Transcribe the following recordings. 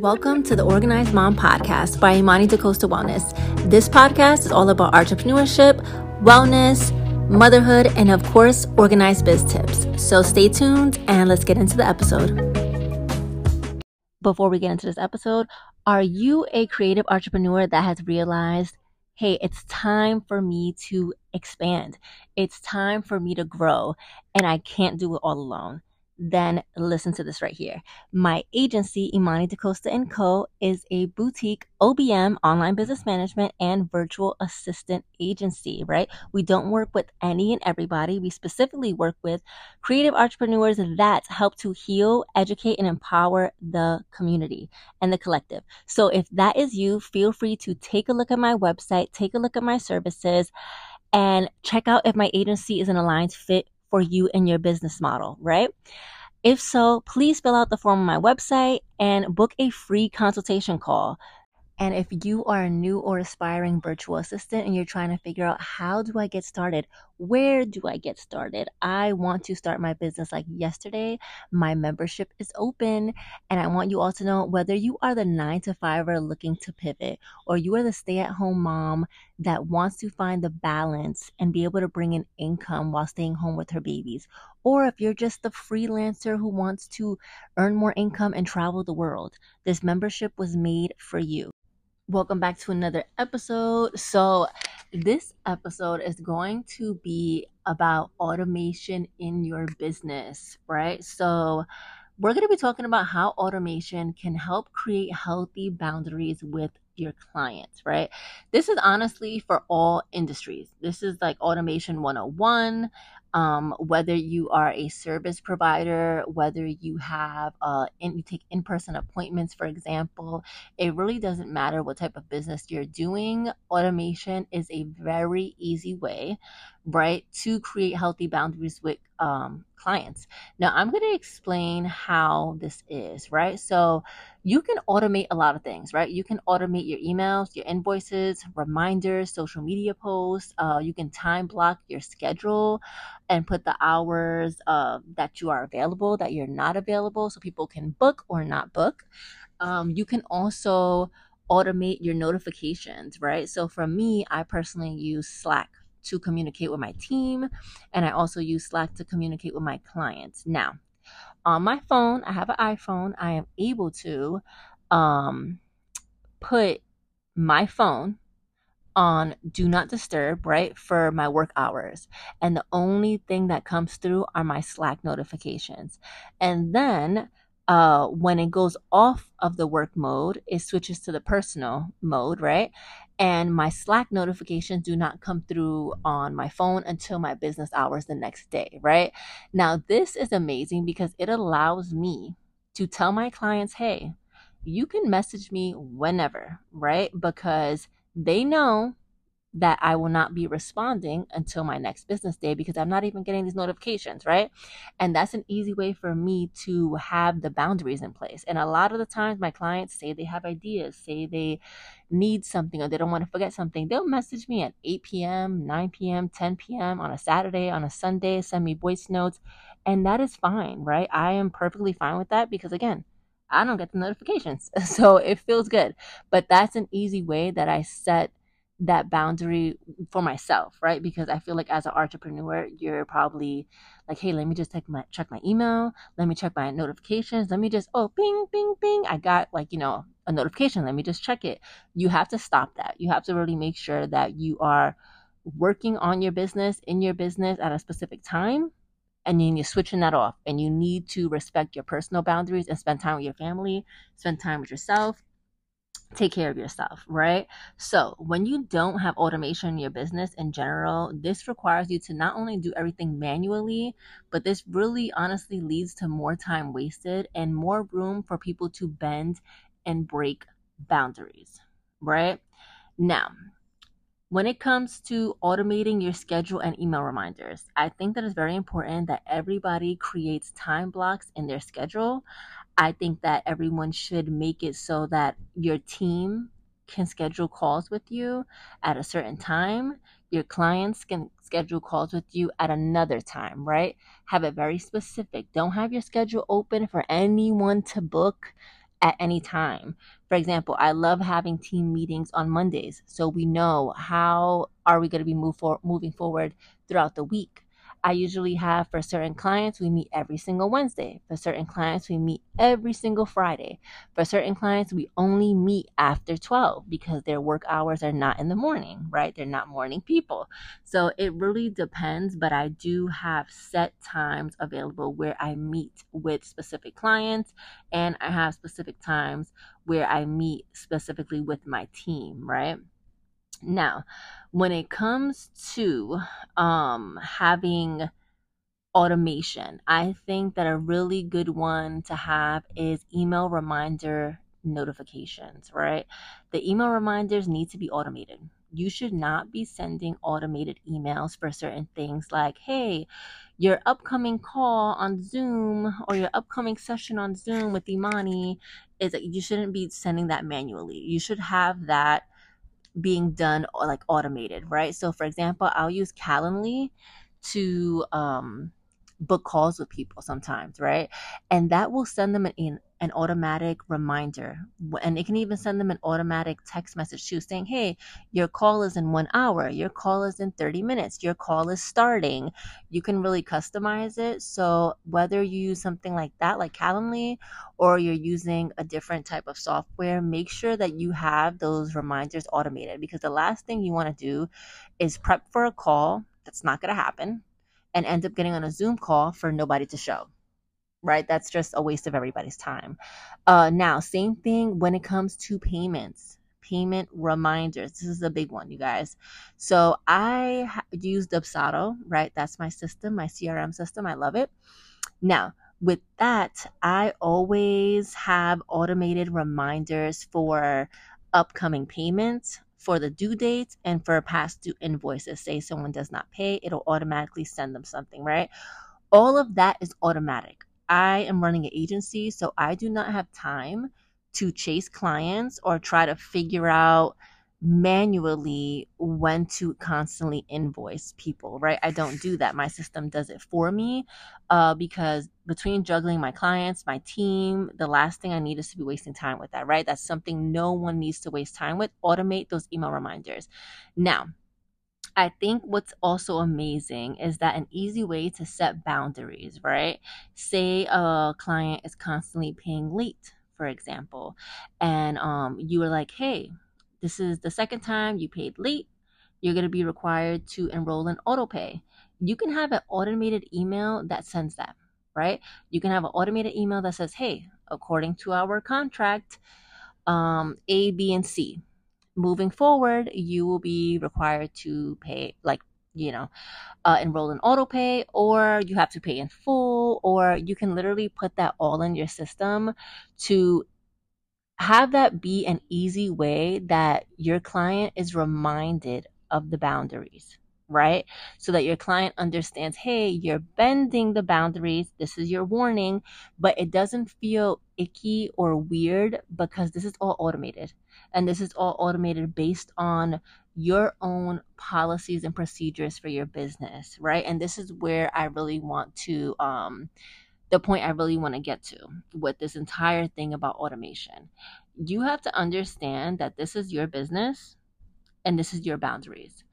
Welcome to the Organized Mom Podcast by Imani DaCosta Wellness. This podcast is all about entrepreneurship, wellness, motherhood, and of course, organized biz tips. So stay tuned and let's get into the episode. Before we get into this episode, are you a creative entrepreneur that has realized, hey, it's time for me to expand? It's time for me to grow, and I can't do it all alone? Then listen to this right here. My agency, Imani DaCosta & Co., is a boutique OBM, online business management, and virtual assistant agency, right? We don't work with any and everybody. We specifically work with creative entrepreneurs that help to heal, educate, and empower the community and the collective. So if that is you, feel free to take a look at my website, take a look at my services, and check out if my agency is an aligned fit for you and your business model, right? If so, please fill out the form on my website and book a free consultation call. And if you are a new or aspiring virtual assistant and you're trying to figure out how do I get started? Where do I get started? I want to start my business like yesterday. My membership is open and I want you all to know whether you are the 9 to 5er looking to pivot or you are the stay-at-home mom that wants to find the balance and be able to bring in income while staying home with her babies or if you're just the freelancer who wants to earn more income and travel the world. This membership was made for you. Welcome back to another episode. So, this episode is going to be about automation in your business, right? So, we're going to be talking about how automation can help create healthy boundaries with your clients, right? This is honestly for all industries. This is like automation 101 um, whether you are a service provider, whether you have uh, in, you take in-person appointments, for example, it really doesn't matter what type of business you're doing. Automation is a very easy way, right, to create healthy boundaries with um, clients. Now, I'm going to explain how this is, right? So you can automate a lot of things, right? You can automate your emails, your invoices, reminders, social media posts. Uh, you can time block your schedule and put the hours uh, that you are available, that you're not available, so people can book or not book. Um, you can also automate your notifications, right? So for me, I personally use Slack to communicate with my team, and I also use Slack to communicate with my clients. Now, on my phone, I have an iPhone, I am able to um, put my phone on do not disturb, right, for my work hours. And the only thing that comes through are my Slack notifications. And then uh, when it goes off of the work mode, it switches to the personal mode, right? And my Slack notifications do not come through on my phone until my business hours the next day, right? Now, this is amazing because it allows me to tell my clients, hey, you can message me whenever, right? Because they know that I will not be responding until my next business day because I'm not even getting these notifications, right? And that's an easy way for me to have the boundaries in place. And a lot of the times, my clients say they have ideas, say they need something or they don't want to forget something. They'll message me at 8 p.m., 9 p.m., 10 p.m. on a Saturday, on a Sunday, send me voice notes. And that is fine, right? I am perfectly fine with that because, again, I don't get the notifications. So it feels good. But that's an easy way that I set that boundary for myself, right? Because I feel like as an entrepreneur, you're probably like, hey, let me just check my check my email, let me check my notifications, let me just oh ping, ping, ping, I got like you know a notification, let me just check it. You have to stop that. You have to really make sure that you are working on your business in your business at a specific time and then you're switching that off and you need to respect your personal boundaries and spend time with your family spend time with yourself take care of yourself, right? So, when you don't have automation in your business in general, this requires you to not only do everything manually, but this really honestly leads to more time wasted and more room for people to bend and break boundaries, right? Now, when it comes to automating your schedule and email reminders, I think that it's very important that everybody creates time blocks in their schedule. I think that everyone should make it so that your team can schedule calls with you at a certain time. Your clients can schedule calls with you at another time, right? Have it very specific. Don't have your schedule open for anyone to book at any time. For example, I love having team meetings on Mondays so we know how are we going to be move for, moving forward throughout the week. I usually have for certain clients, we meet every single Wednesday. For certain clients, we meet every single Friday. For certain clients, we only meet after 12 because their work hours are not in the morning, right? They're not morning people. So it really depends, but I do have set times available where I meet with specific clients and I have specific times where I meet specifically with my team, right? Now, when it comes to um, having automation, I think that a really good one to have is email reminder notifications, right? The email reminders need to be automated. You should not be sending automated emails for certain things like, hey, your upcoming call on Zoom or your upcoming session on Zoom with Imani is you shouldn't be sending that manually. You should have that being done like automated, right? So for example, I'll use Calendly to um, book calls with people sometimes, right? And that will send them an an automatic reminder. And it can even send them an automatic text message too, saying, hey, your call is in one hour, your call is in 30 minutes, your call is starting. You can really customize it. So whether you use something like that, like Calendly, or you're using a different type of software, make sure that you have those reminders automated because the last thing you want to do is prep for a call that's not going to happen and end up getting on a Zoom call for nobody to show right? That's just a waste of everybody's time. Uh, now, same thing when it comes to payments. Payment reminders. This is a big one, you guys. So I use Dubsado, right? That's my system, my CRM system. I love it. Now, with that, I always have automated reminders for upcoming payments, for the due dates, and for past due invoices. Say someone does not pay, it'll automatically send them something, right? All of that is automatic. I am running an agency, so I do not have time to chase clients or try to figure out manually when to constantly invoice people, right? I don't do that. My system does it for me uh, because between juggling my clients, my team, the last thing I need is to be wasting time with that, right? That's something no one needs to waste time with. Automate those email reminders. Now, I think what's also amazing is that an easy way to set boundaries, right? Say a client is constantly paying late, for example, and um, you are like, hey, this is the second time you paid late. You're going to be required to enroll in autopay. You can have an automated email that sends that, right? You can have an automated email that says, hey, according to our contract, um, A, B, and C, moving forward, you will be required to pay, like, you know, uh, enroll in auto pay, or you have to pay in full, or you can literally put that all in your system to have that be an easy way that your client is reminded of the boundaries right? So that your client understands, hey, you're bending the boundaries. This is your warning, but it doesn't feel icky or weird because this is all automated. And this is all automated based on your own policies and procedures for your business, right? And this is where I really want to, um, the point I really want to get to with this entire thing about automation. You have to understand that this is your business and this is your boundaries.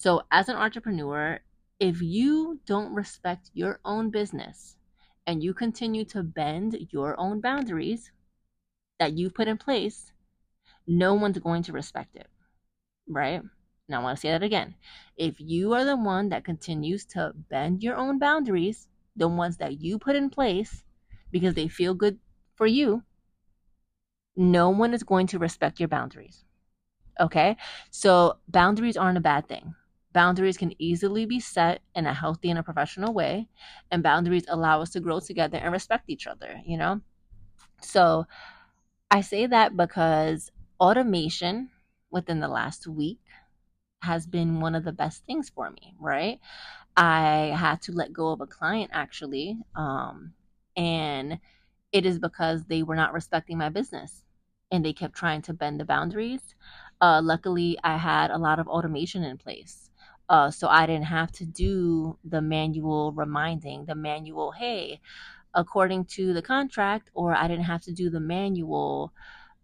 So, as an entrepreneur, if you don't respect your own business and you continue to bend your own boundaries that you've put in place, no one's going to respect it. Right? Now, I want to say that again. If you are the one that continues to bend your own boundaries, the ones that you put in place because they feel good for you, no one is going to respect your boundaries. Okay? So, boundaries aren't a bad thing. Boundaries can easily be set in a healthy and a professional way, and boundaries allow us to grow together and respect each other, you know? So I say that because automation within the last week has been one of the best things for me, right? I had to let go of a client actually, um, and it is because they were not respecting my business and they kept trying to bend the boundaries. Uh, luckily, I had a lot of automation in place. Uh, so I didn't have to do the manual reminding, the manual, hey, according to the contract, or I didn't have to do the manual.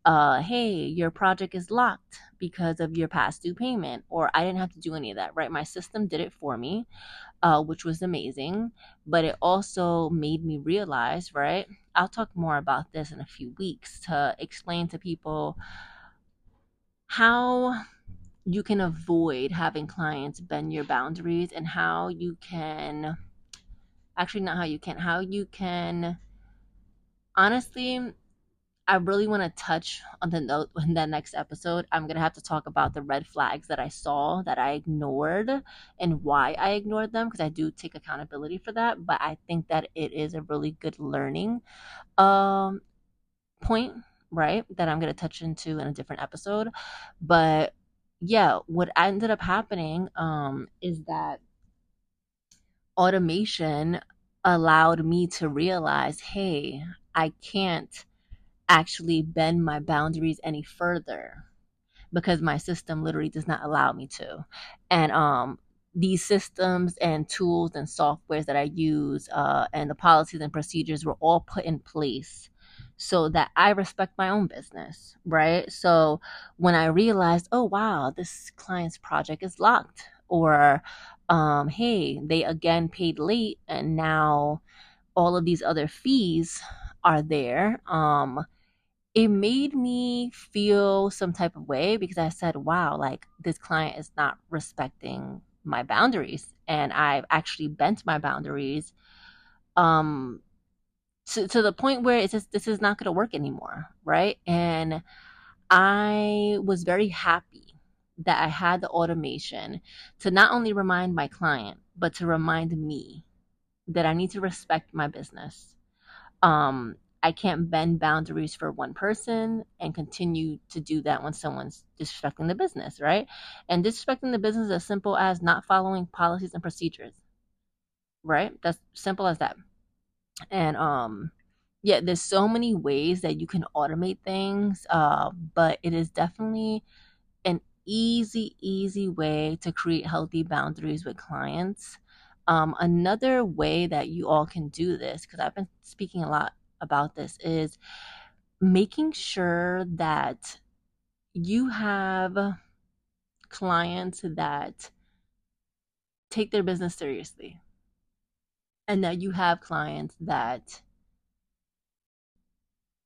Uh, hey, your project is locked because of your past due payment, or I didn't have to do any of that, right? My system did it for me, uh, which was amazing, but it also made me realize, right? I'll talk more about this in a few weeks to explain to people how you can avoid having clients bend your boundaries and how you can actually not how you can how you can honestly I really want to touch on the note in that next episode. I'm gonna have to talk about the red flags that I saw that I ignored and why I ignored them because I do take accountability for that. But I think that it is a really good learning um, point, right? That I'm gonna touch into in a different episode. But yeah, what ended up happening um, is that automation allowed me to realize, hey, I can't actually bend my boundaries any further because my system literally does not allow me to. And um these systems and tools and softwares that I use uh, and the policies and procedures were all put in place so that I respect my own business, right? So when I realized, oh wow, this client's project is locked, or um, hey, they again paid late and now all of these other fees are there. Um, it made me feel some type of way because I said, wow, like this client is not respecting my boundaries. And I've actually bent my boundaries um, to, to the point where it's just, this is not going to work anymore. Right. And I was very happy that I had the automation to not only remind my client, but to remind me that I need to respect my business. Um, I can't bend boundaries for one person and continue to do that when someone's disrespecting the business, right? And disrespecting the business is as simple as not following policies and procedures, right? That's simple as that. And um, yeah, there's so many ways that you can automate things, uh, but it is definitely an easy, easy way to create healthy boundaries with clients. Um, another way that you all can do this, because I've been speaking a lot about this is making sure that you have clients that take their business seriously and that you have clients that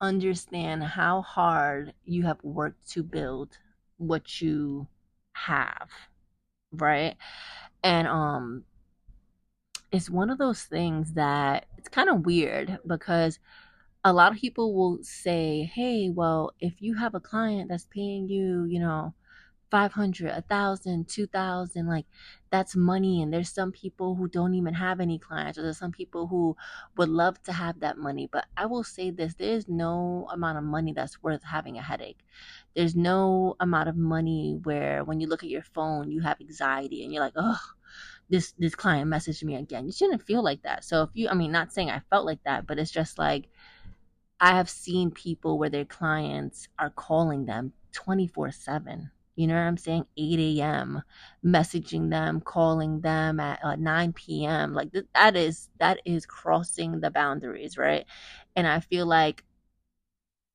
understand how hard you have worked to build what you have right? And um it's one of those things that it's kind of weird because a lot of people will say, "Hey, well, if you have a client that's paying you, you know, 500, 1000, 2000, like that's money and there's some people who don't even have any clients or there's some people who would love to have that money." But I will say this, there's no amount of money that's worth having a headache. There's no amount of money where when you look at your phone, you have anxiety and you're like, "Oh, this this client messaged me again. You shouldn't feel like that. So if you I mean not saying I felt like that, but it's just like I have seen people where their clients are calling them 24 7. You know what I'm saying? 8 a.m. messaging them, calling them at uh, 9 p.m. Like th- that is that is crossing the boundaries, right? And I feel like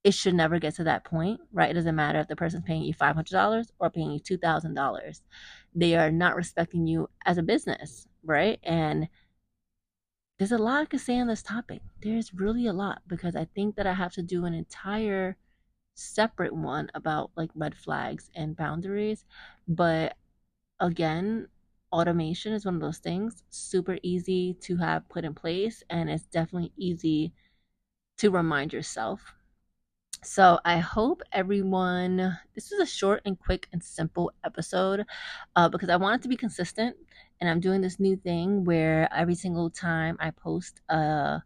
it should never get to that point, right? It doesn't matter if the person's paying you $500 or paying you $2,000 they are not respecting you as a business, right? And there's a lot I could say on this topic. There's really a lot because I think that I have to do an entire separate one about like red flags and boundaries. But again, automation is one of those things super easy to have put in place, and it's definitely easy to remind yourself so I hope everyone, this was a short and quick and simple episode uh, because I want it to be consistent. And I'm doing this new thing where every single time I post a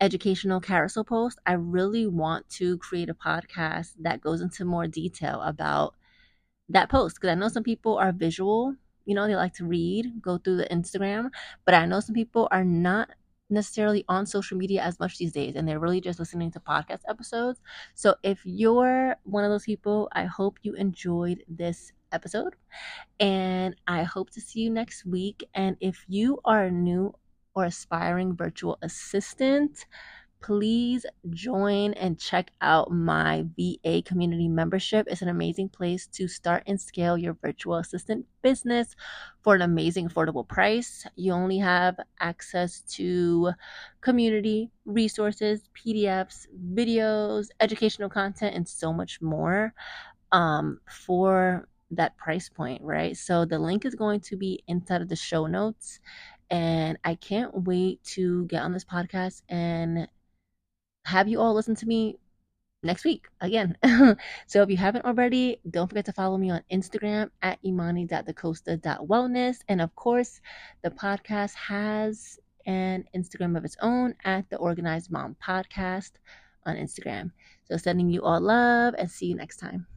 educational carousel post, I really want to create a podcast that goes into more detail about that post because I know some people are visual, you know, they like to read, go through the Instagram, but I know some people are not necessarily on social media as much these days and they're really just listening to podcast episodes. So if you're one of those people, I hope you enjoyed this episode and I hope to see you next week. And if you are new or aspiring virtual assistant, please join and check out my VA community membership. It's an amazing place to start and scale your virtual assistant business for an amazing affordable price. You only have access to community resources, PDFs, videos, educational content, and so much more um, for that price point, right? So the link is going to be inside of the show notes. And I can't wait to get on this podcast and have you all listen to me next week again. so if you haven't already, don't forget to follow me on Instagram at imani.dacosta.wellness. And of course, the podcast has an Instagram of its own at the Organized Mom Podcast on Instagram. So sending you all love and see you next time.